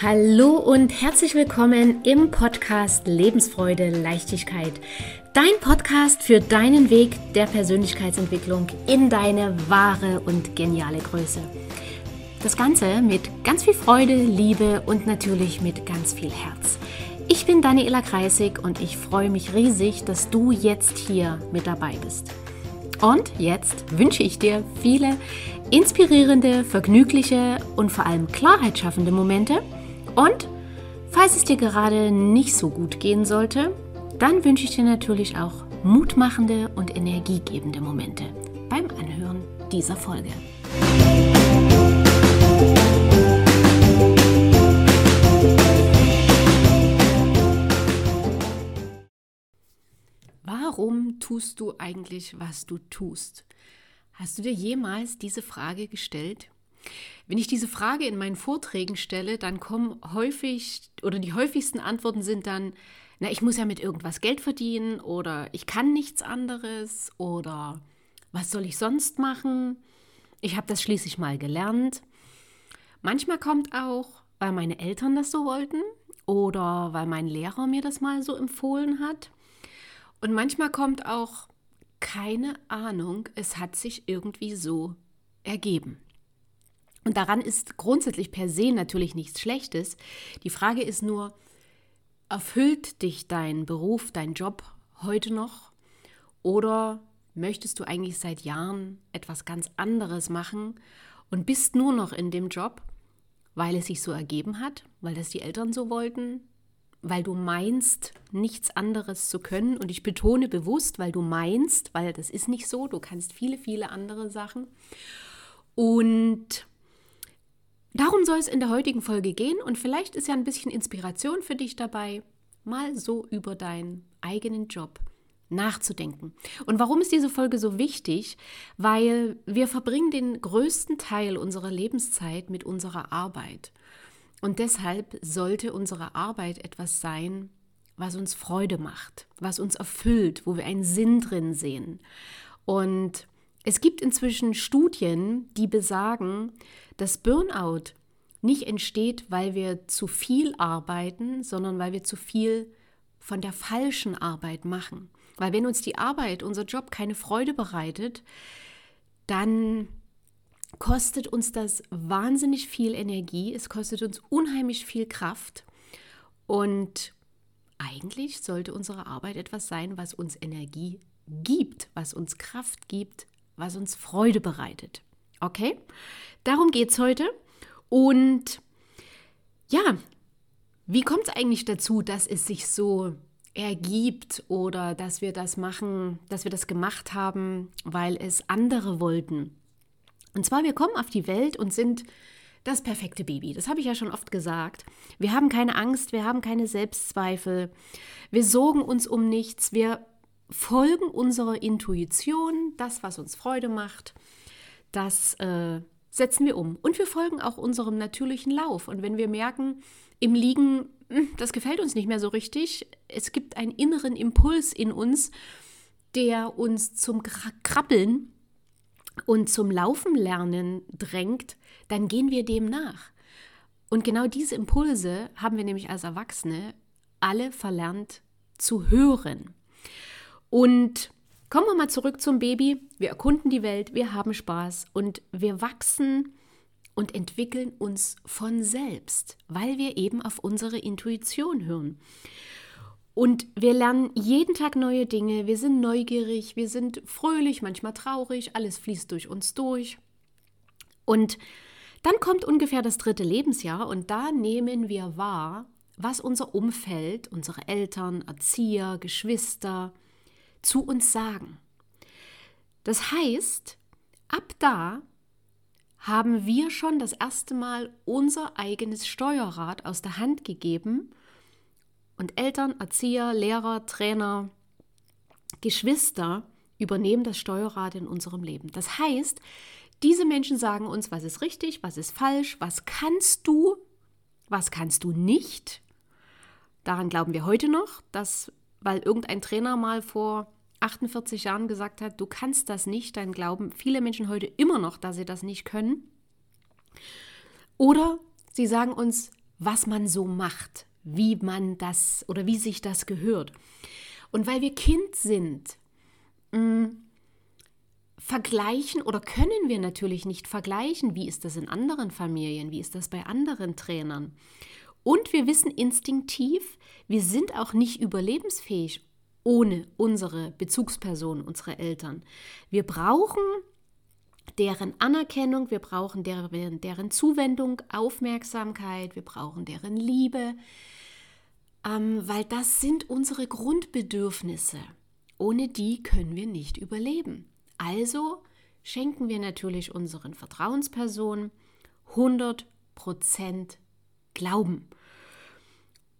Hallo und herzlich willkommen im Podcast Lebensfreude, Leichtigkeit. Dein Podcast für deinen Weg der Persönlichkeitsentwicklung in deine wahre und geniale Größe. Das Ganze mit ganz viel Freude, Liebe und natürlich mit ganz viel Herz. Ich bin Daniela Kreisig und ich freue mich riesig, dass du jetzt hier mit dabei bist. Und jetzt wünsche ich dir viele inspirierende, vergnügliche und vor allem klarheitsschaffende Momente – und falls es dir gerade nicht so gut gehen sollte, dann wünsche ich dir natürlich auch mutmachende und energiegebende Momente beim Anhören dieser Folge. Warum tust du eigentlich, was du tust? Hast du dir jemals diese Frage gestellt? Wenn ich diese Frage in meinen Vorträgen stelle, dann kommen häufig oder die häufigsten Antworten sind dann, na, ich muss ja mit irgendwas Geld verdienen oder ich kann nichts anderes oder was soll ich sonst machen? Ich habe das schließlich mal gelernt. Manchmal kommt auch, weil meine Eltern das so wollten oder weil mein Lehrer mir das mal so empfohlen hat. Und manchmal kommt auch keine Ahnung, es hat sich irgendwie so ergeben. Und daran ist grundsätzlich per se natürlich nichts Schlechtes. Die Frage ist nur, erfüllt dich dein Beruf, dein Job heute noch? Oder möchtest du eigentlich seit Jahren etwas ganz anderes machen und bist nur noch in dem Job, weil es sich so ergeben hat, weil das die Eltern so wollten, weil du meinst, nichts anderes zu können. Und ich betone bewusst, weil du meinst, weil das ist nicht so, du kannst viele, viele andere Sachen. Und Darum soll es in der heutigen Folge gehen und vielleicht ist ja ein bisschen Inspiration für dich dabei, mal so über deinen eigenen Job nachzudenken. Und warum ist diese Folge so wichtig? Weil wir verbringen den größten Teil unserer Lebenszeit mit unserer Arbeit. Und deshalb sollte unsere Arbeit etwas sein, was uns Freude macht, was uns erfüllt, wo wir einen Sinn drin sehen. Und es gibt inzwischen Studien, die besagen, dass Burnout nicht entsteht, weil wir zu viel arbeiten, sondern weil wir zu viel von der falschen Arbeit machen. Weil wenn uns die Arbeit, unser Job keine Freude bereitet, dann kostet uns das wahnsinnig viel Energie, es kostet uns unheimlich viel Kraft und eigentlich sollte unsere Arbeit etwas sein, was uns Energie gibt, was uns Kraft gibt, was uns Freude bereitet. Okay? Darum geht es heute. Und ja, wie kommt es eigentlich dazu, dass es sich so ergibt oder dass wir das machen, dass wir das gemacht haben, weil es andere wollten? Und zwar, wir kommen auf die Welt und sind das perfekte Baby. Das habe ich ja schon oft gesagt. Wir haben keine Angst, wir haben keine Selbstzweifel, wir sorgen uns um nichts, wir folgen unserer Intuition, das, was uns Freude macht, das äh, setzen wir um. Und wir folgen auch unserem natürlichen Lauf. Und wenn wir merken, im Liegen, hm, das gefällt uns nicht mehr so richtig, es gibt einen inneren Impuls in uns, der uns zum Krabbeln und zum Laufen lernen drängt, dann gehen wir dem nach. Und genau diese Impulse haben wir nämlich als Erwachsene alle verlernt zu hören. Und kommen wir mal zurück zum Baby. Wir erkunden die Welt, wir haben Spaß und wir wachsen und entwickeln uns von selbst, weil wir eben auf unsere Intuition hören. Und wir lernen jeden Tag neue Dinge, wir sind neugierig, wir sind fröhlich, manchmal traurig, alles fließt durch uns durch. Und dann kommt ungefähr das dritte Lebensjahr und da nehmen wir wahr, was unser Umfeld, unsere Eltern, Erzieher, Geschwister, zu uns sagen. Das heißt, ab da haben wir schon das erste Mal unser eigenes Steuerrad aus der Hand gegeben und Eltern, Erzieher, Lehrer, Trainer, Geschwister übernehmen das Steuerrad in unserem Leben. Das heißt, diese Menschen sagen uns, was ist richtig, was ist falsch, was kannst du, was kannst du nicht. Daran glauben wir heute noch, dass weil irgendein Trainer mal vor 48 Jahren gesagt hat, du kannst das nicht, dann glauben viele Menschen heute immer noch, dass sie das nicht können. Oder sie sagen uns, was man so macht, wie man das oder wie sich das gehört. Und weil wir Kind sind, mh, mm, vergleichen oder können wir natürlich nicht vergleichen, wie ist das in anderen Familien, wie ist das bei anderen Trainern. Und wir wissen instinktiv, wir sind auch nicht überlebensfähig ohne unsere Bezugsperson, unsere Eltern. Wir brauchen deren Anerkennung, wir brauchen deren, deren Zuwendung, Aufmerksamkeit, wir brauchen deren Liebe, ähm, weil das sind unsere Grundbedürfnisse. Ohne die können wir nicht überleben. Also schenken wir natürlich unseren Vertrauenspersonen 100% Glauben.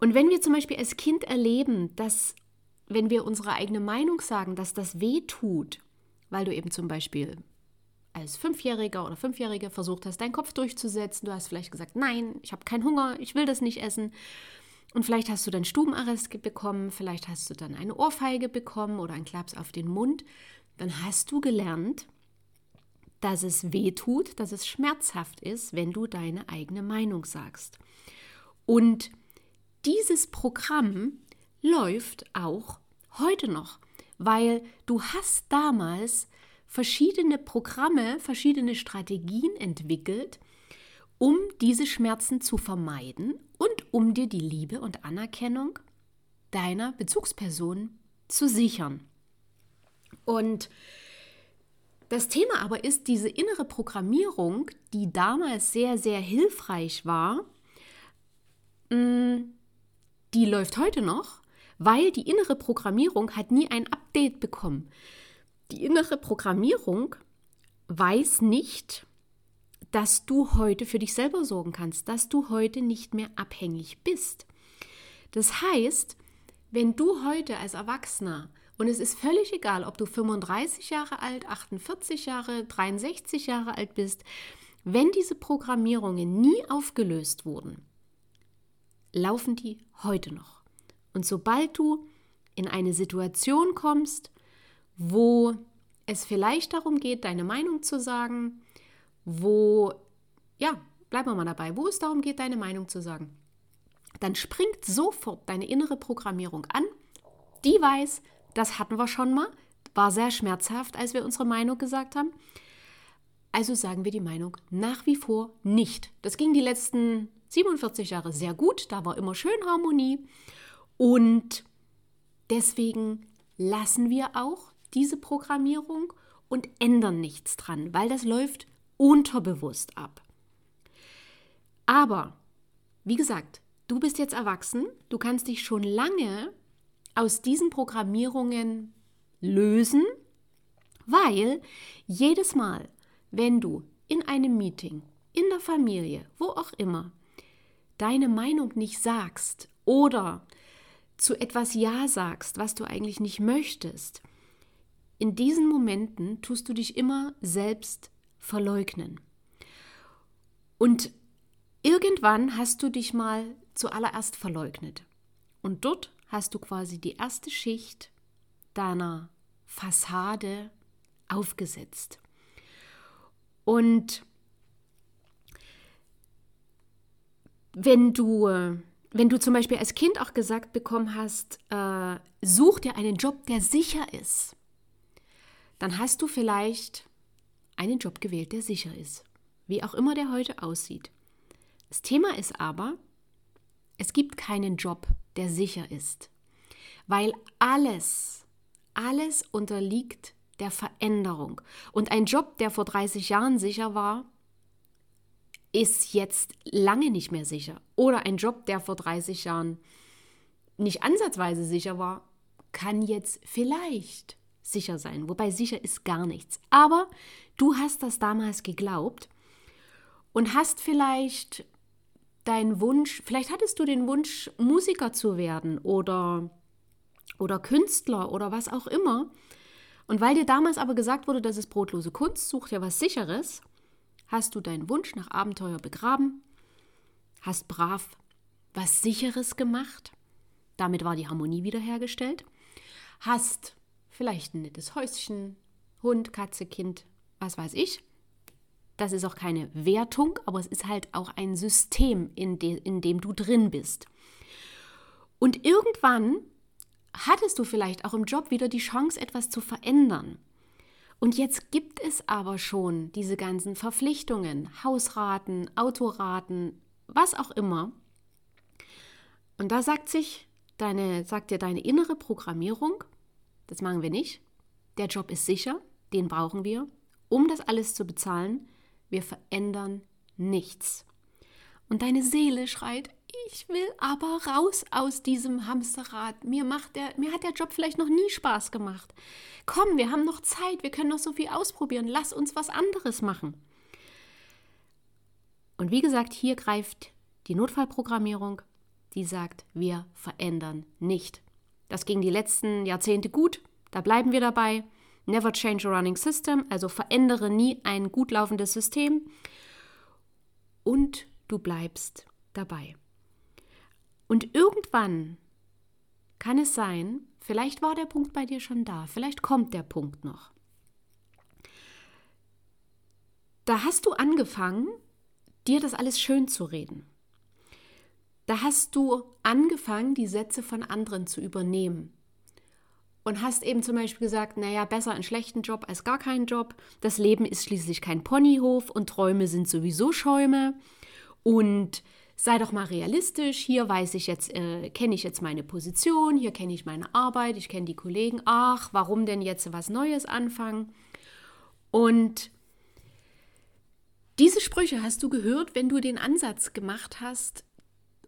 Und wenn wir zum Beispiel als Kind erleben, dass wenn wir unsere eigene Meinung sagen, dass das weh tut, weil du eben zum Beispiel als Fünfjähriger oder Fünfjährige versucht hast, deinen Kopf durchzusetzen, du hast vielleicht gesagt, nein, ich habe keinen Hunger, ich will das nicht essen. Und vielleicht hast du dann Stubenarrest bekommen, vielleicht hast du dann eine Ohrfeige bekommen oder einen Klaps auf den Mund. Dann hast du gelernt, dass es weh tut, dass es schmerzhaft ist, wenn du deine eigene Meinung sagst. Und dieses Programm läuft auch heute noch, weil du hast damals verschiedene Programme, verschiedene Strategien entwickelt, um diese Schmerzen zu vermeiden und um dir die Liebe und Anerkennung deiner Bezugsperson zu sichern. Und das Thema aber ist diese innere Programmierung, die damals sehr, sehr hilfreich war, mm, die läuft heute noch, weil die innere Programmierung hat nie ein Update bekommen. Die innere Programmierung weiß nicht, dass du heute für dich selber sorgen kannst, dass du heute nicht mehr abhängig bist. Das heißt, wenn du heute als Erwachsener, und es ist völlig egal, ob du 35 Jahre alt, 48 Jahre, 63 Jahre alt bist, wenn diese Programmierungen nie aufgelöst wurden, laufen die heute noch. Und sobald du in eine Situation kommst, wo es vielleicht darum geht, deine Meinung zu sagen, wo, ja, bleiben wir mal dabei, wo es darum geht, deine Meinung zu sagen, dann springt sofort deine innere Programmierung an. Die weiß, das hatten wir schon mal, war sehr schmerzhaft, als wir unsere Meinung gesagt haben. Also sagen wir die Meinung nach wie vor nicht. Das ging die letzten 47 Jahre sehr gut, da war immer schön Harmonie. Und deswegen lassen wir auch diese Programmierung und ändern nichts dran, weil das läuft unterbewusst ab. Aber, wie gesagt, du bist jetzt erwachsen, du kannst dich schon lange aus diesen Programmierungen lösen, weil jedes Mal, wenn du in einem Meeting, in der Familie, wo auch immer, deine Meinung nicht sagst oder zu etwas Ja sagst, was du eigentlich nicht möchtest, in diesen Momenten tust du dich immer selbst verleugnen. Und irgendwann hast du dich mal zuallererst verleugnet. Und dort hast du quasi die erste Schicht deiner Fassade aufgesetzt. Und wenn du, wenn du zum Beispiel als Kind auch gesagt bekommen hast, äh, such dir einen Job, der sicher ist, dann hast du vielleicht einen Job gewählt, der sicher ist, wie auch immer der heute aussieht. Das Thema ist aber, es gibt keinen Job, der sicher ist, weil alles, alles unterliegt der Veränderung. Und ein Job, der vor 30 Jahren sicher war, ist jetzt lange nicht mehr sicher. Oder ein Job, der vor 30 Jahren nicht ansatzweise sicher war, kann jetzt vielleicht sicher sein. Wobei sicher ist gar nichts. Aber du hast das damals geglaubt und hast vielleicht deinen Wunsch, vielleicht hattest du den Wunsch, Musiker zu werden oder, oder Künstler oder was auch immer. Und weil dir damals aber gesagt wurde, das ist brotlose Kunst, such dir was Sicheres, hast du deinen Wunsch nach Abenteuer begraben, hast brav was Sicheres gemacht, damit war die Harmonie wiederhergestellt, hast vielleicht ein nettes Häuschen, Hund, Katze, Kind, was weiß ich, Das ist auch keine Wertung, aber es ist halt auch ein System, in, de in dem du drin bist. Und irgendwann hattest du vielleicht auch im Job wieder die Chance, etwas zu verändern. Und jetzt gibt es aber schon diese ganzen Verpflichtungen, Hausraten, Autoraten, was auch immer. Und da sagt sich deine, sagt dir deine innere Programmierung, das machen wir nicht. Der Job ist sicher, den brauchen wir, um das alles zu bezahlen. Wir verändern nichts. Und deine Seele schreit, ich will aber raus aus diesem Hamsterrad. Mir, macht der, mir hat der Job vielleicht noch nie Spaß gemacht. Komm, wir haben noch Zeit, wir können noch so viel ausprobieren. Lass uns was anderes machen. Und wie gesagt, hier greift die Notfallprogrammierung, die sagt, wir verändern nicht. Das ging die letzten Jahrzehnte gut, da bleiben wir dabei. Never change a running system, also verändere nie ein gut laufendes System. Und du bleibst dabei. Und irgendwann kann es sein, vielleicht war der Punkt bei dir schon da, vielleicht kommt der Punkt noch. Da hast du angefangen, dir das alles schön zu reden. Da hast du angefangen, die Sätze von anderen zu übernehmen. Und hast eben zum Beispiel gesagt, naja, besser einen schlechten Job als gar keinen Job. Das Leben ist schließlich kein Ponyhof und Träume sind sowieso Schäume. Und sei doch mal realistisch, hier weiß ich jetzt, äh, kenne ich jetzt meine Position, hier kenne ich meine Arbeit, ich kenne die Kollegen, ach, warum denn jetzt was Neues anfangen? Und diese Sprüche hast du gehört, wenn du den Ansatz gemacht hast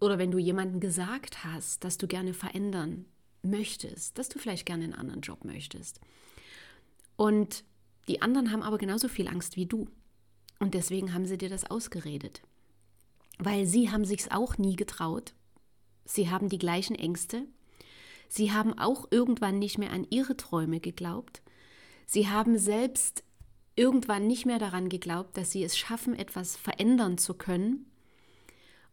oder wenn du jemandem gesagt hast, dass du gerne verändern möchtest, dass du vielleicht gerne einen anderen Job möchtest. Und die anderen haben aber genauso viel Angst wie du. Und deswegen haben sie dir das ausgeredet weil sie haben sich's auch nie getraut. Sie haben die gleichen Ängste. Sie haben auch irgendwann nicht mehr an ihre Träume geglaubt. Sie haben selbst irgendwann nicht mehr daran geglaubt, dass sie es schaffen, etwas verändern zu können.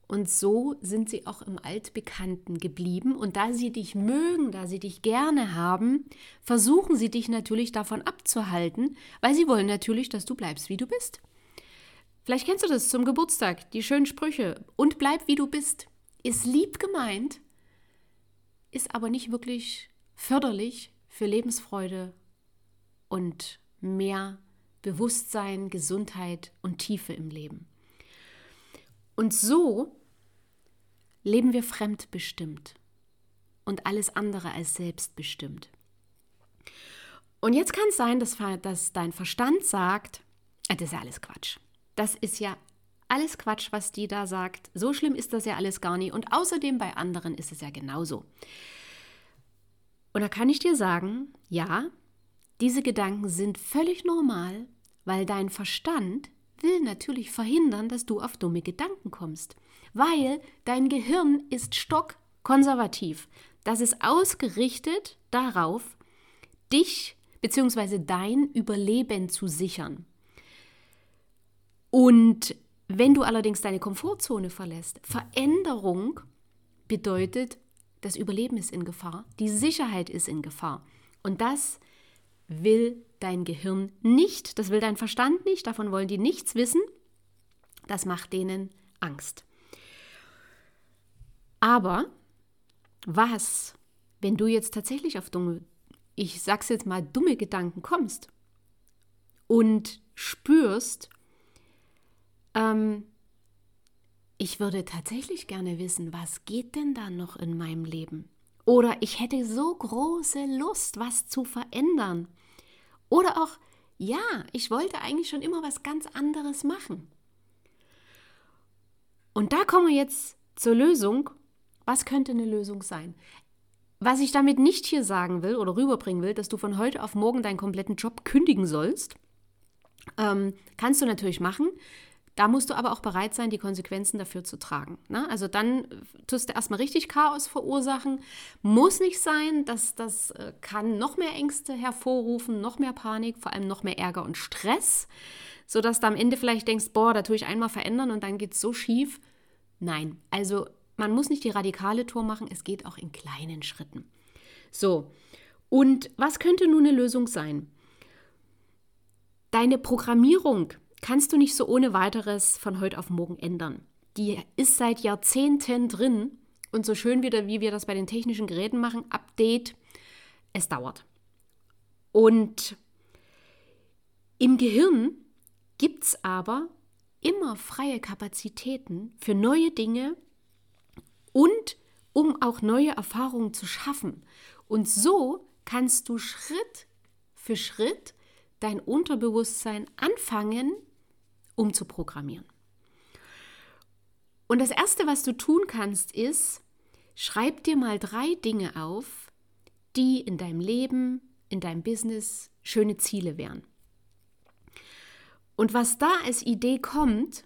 Und so sind sie auch im Altbekannten geblieben. Und da sie dich mögen, da sie dich gerne haben, versuchen sie dich natürlich davon abzuhalten, weil sie wollen natürlich, dass du bleibst, wie du bist. Vielleicht kennst du das zum Geburtstag, die schönen Sprüche. Und bleib wie du bist. Ist lieb gemeint, ist aber nicht wirklich förderlich für Lebensfreude und mehr Bewusstsein, Gesundheit und Tiefe im Leben. Und so leben wir fremdbestimmt und alles andere als selbstbestimmt. Und jetzt kann es sein, dass, dass dein Verstand sagt, ah, das ist ja alles Quatsch. Das ist ja alles Quatsch, was die da sagt. So schlimm ist das ja alles gar nicht. Und außerdem bei anderen ist es ja genauso. Und da kann ich dir sagen, ja, diese Gedanken sind völlig normal, weil dein Verstand will natürlich verhindern, dass du auf dumme Gedanken kommst. Weil dein Gehirn ist stockkonservativ. Das ist ausgerichtet darauf, dich bzw. dein Überleben zu sichern. Und wenn du allerdings deine Komfortzone verlässt, Veränderung bedeutet, das Überleben ist in Gefahr, die Sicherheit ist in Gefahr. Und das will dein Gehirn nicht, das will dein Verstand nicht, davon wollen die nichts wissen. Das macht denen Angst. Aber was, wenn du jetzt tatsächlich auf dumme, ich sag's jetzt mal, dumme Gedanken kommst und spürst, ähm, ich würde tatsächlich gerne wissen, was geht denn da noch in meinem Leben? Oder ich hätte so große Lust, was zu verändern. Oder auch, ja, ich wollte eigentlich schon immer was ganz anderes machen. Und da kommen wir jetzt zur Lösung. Was könnte eine Lösung sein? Was ich damit nicht hier sagen will oder rüberbringen will, dass du von heute auf morgen deinen kompletten Job kündigen sollst, ähm, kannst du natürlich machen. Da musst du aber auch bereit sein, die Konsequenzen dafür zu tragen. Ne? Also dann tust du erstmal richtig Chaos verursachen. Muss nicht sein, dass das äh, kann noch mehr Ängste hervorrufen, noch mehr Panik, vor allem noch mehr Ärger und Stress, sodass du am Ende vielleicht denkst, boah, da tue ich einmal verändern und dann geht es so schief. Nein, also man muss nicht die radikale Tour machen, es geht auch in kleinen Schritten. So, und was könnte nun eine Lösung sein? Deine Programmierung kannst du nicht so ohne weiteres von heute auf morgen ändern. Die ist seit Jahrzehnten drin und so schön wieder, wie wir das bei den technischen Geräten machen, Update, es dauert. Und im Gehirn gibt es aber immer freie Kapazitäten für neue Dinge und um auch neue Erfahrungen zu schaffen. Und so kannst du Schritt für Schritt dein Unterbewusstsein anfangen umzuprogrammieren. Und das Erste, was du tun kannst, ist, schreib dir mal drei Dinge auf, die in deinem Leben, in deinem Business schöne Ziele wären. Und was da als Idee kommt,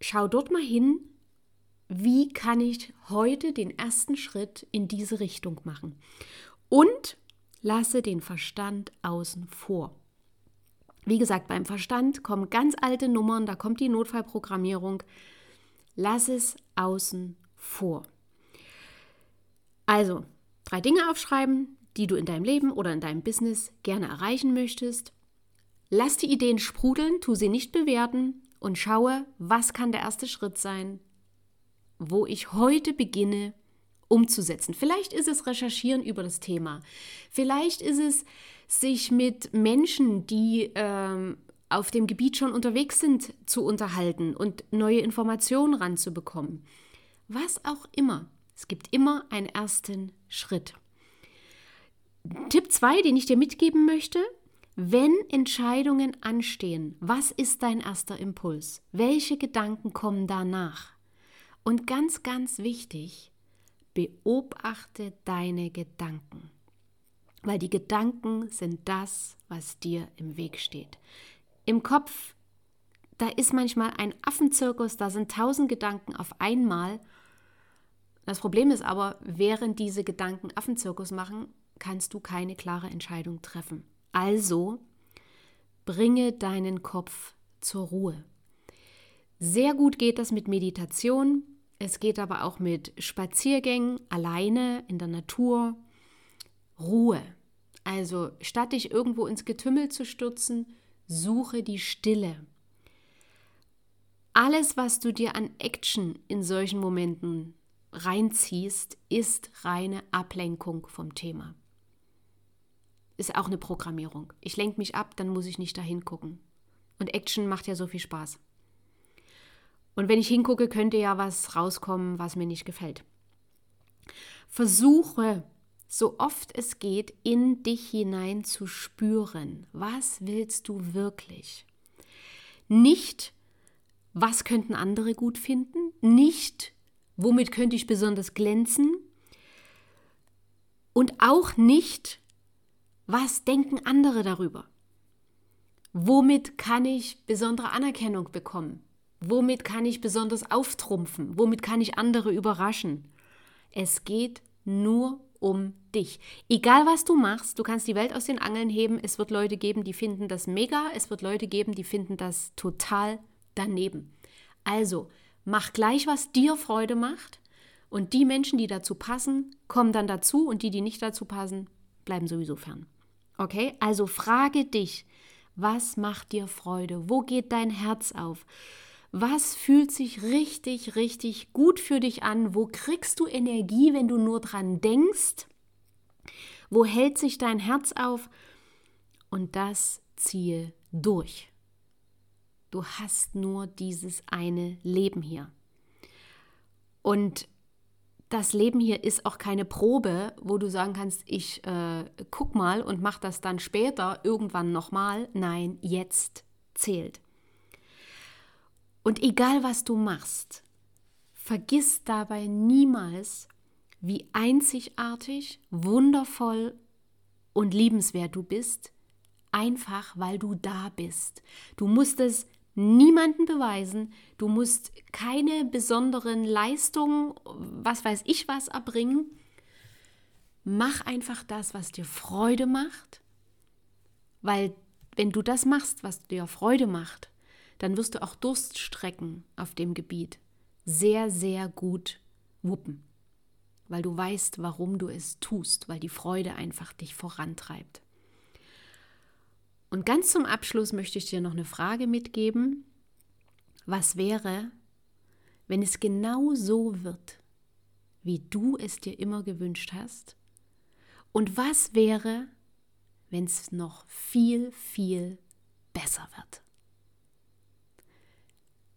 schau dort mal hin, wie kann ich heute den ersten Schritt in diese Richtung machen. Und lasse den Verstand außen vor. Wie gesagt, beim Verstand kommen ganz alte Nummern, da kommt die Notfallprogrammierung. Lass es außen vor. Also, drei Dinge aufschreiben, die du in deinem Leben oder in deinem Business gerne erreichen möchtest. Lass die Ideen sprudeln, tu sie nicht bewerten und schaue, was kann der erste Schritt sein, wo ich heute beginne umzusetzen. Vielleicht ist es Recherchieren über das Thema. Vielleicht ist es sich mit Menschen, die ähm, auf dem Gebiet schon unterwegs sind, zu unterhalten und neue Informationen ranzubekommen. Was auch immer. Es gibt immer einen ersten Schritt. Tipp 2, den ich dir mitgeben möchte, wenn Entscheidungen anstehen, was ist dein erster Impuls? Welche Gedanken kommen danach? Und ganz, ganz wichtig, beobachte deine Gedanken. Weil die Gedanken sind das, was dir im Weg steht. Im Kopf, da ist manchmal ein Affenzirkus, da sind tausend Gedanken auf einmal. Das Problem ist aber, während diese Gedanken Affenzirkus machen, kannst du keine klare Entscheidung treffen. Also bringe deinen Kopf zur Ruhe. Sehr gut geht das mit Meditation, es geht aber auch mit Spaziergängen alleine in der Natur. Ruhe. Also statt dich irgendwo ins Getümmel zu stürzen, suche die Stille. Alles, was du dir an Action in solchen Momenten reinziehst, ist reine Ablenkung vom Thema. Ist auch eine Programmierung. Ich lenke mich ab, dann muss ich nicht dahin gucken. Und Action macht ja so viel Spaß. Und wenn ich hingucke, könnte ja was rauskommen, was mir nicht gefällt. Versuche, so oft es geht, in dich hinein zu spüren. Was willst du wirklich? Nicht, was könnten andere gut finden? Nicht, womit könnte ich besonders glänzen? Und auch nicht, was denken andere darüber? Womit kann ich besondere Anerkennung bekommen? Womit kann ich besonders auftrumpfen? Womit kann ich andere überraschen? Es geht nur um dich. Egal was du machst, du kannst die Welt aus den Angeln heben. Es wird Leute geben, die finden das mega. Es wird Leute geben, die finden das total daneben. Also, mach gleich, was dir Freude macht. Und die Menschen, die dazu passen, kommen dann dazu. Und die, die nicht dazu passen, bleiben sowieso fern. Okay? Also frage dich, was macht dir Freude? Wo geht dein Herz auf? Was fühlt sich richtig, richtig gut für dich an? Wo kriegst du Energie, wenn du nur dran denkst? Wo hält sich dein Herz auf? Und das ziehe durch. Du hast nur dieses eine Leben hier. Und das Leben hier ist auch keine Probe, wo du sagen kannst, ich äh, guck mal und mach das dann später irgendwann nochmal. Nein, jetzt zählt. Und egal was du machst, vergiss dabei niemals, wie einzigartig, wundervoll und liebenswert du bist, einfach weil du da bist. Du musst es niemandem beweisen, du musst keine besonderen Leistungen, was weiß ich was erbringen. Mach einfach das, was dir Freude macht, weil wenn du das machst, was dir Freude macht, dann wirst du auch Durststrecken auf dem Gebiet sehr, sehr gut wuppen, weil du weißt, warum du es tust, weil die Freude einfach dich vorantreibt. Und ganz zum Abschluss möchte ich dir noch eine Frage mitgeben. Was wäre, wenn es genau so wird, wie du es dir immer gewünscht hast? Und was wäre, wenn es noch viel, viel besser wird?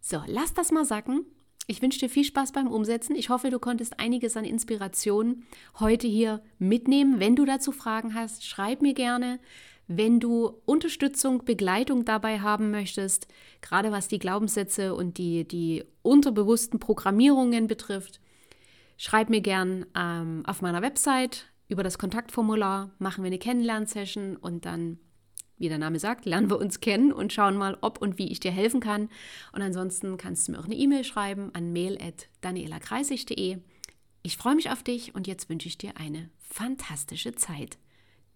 So, lass das mal sacken. Ich wünsche dir viel Spaß beim Umsetzen. Ich hoffe, du konntest einiges an Inspiration heute hier mitnehmen. Wenn du dazu Fragen hast, schreib mir gerne. Wenn du Unterstützung, Begleitung dabei haben möchtest, gerade was die Glaubenssätze und die, die unterbewussten Programmierungen betrifft, schreib mir gern ähm, auf meiner Website über das Kontaktformular, machen wir eine Kennenlernsession und dann wie der Name sagt, lernen wir uns kennen und schauen mal, ob und wie ich dir helfen kann. Und ansonsten kannst du mir auch eine E-Mail schreiben an mail.danielakreisig.de. Ich freue mich auf dich und jetzt wünsche ich dir eine fantastische Zeit.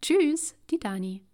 Tschüss, die Dani.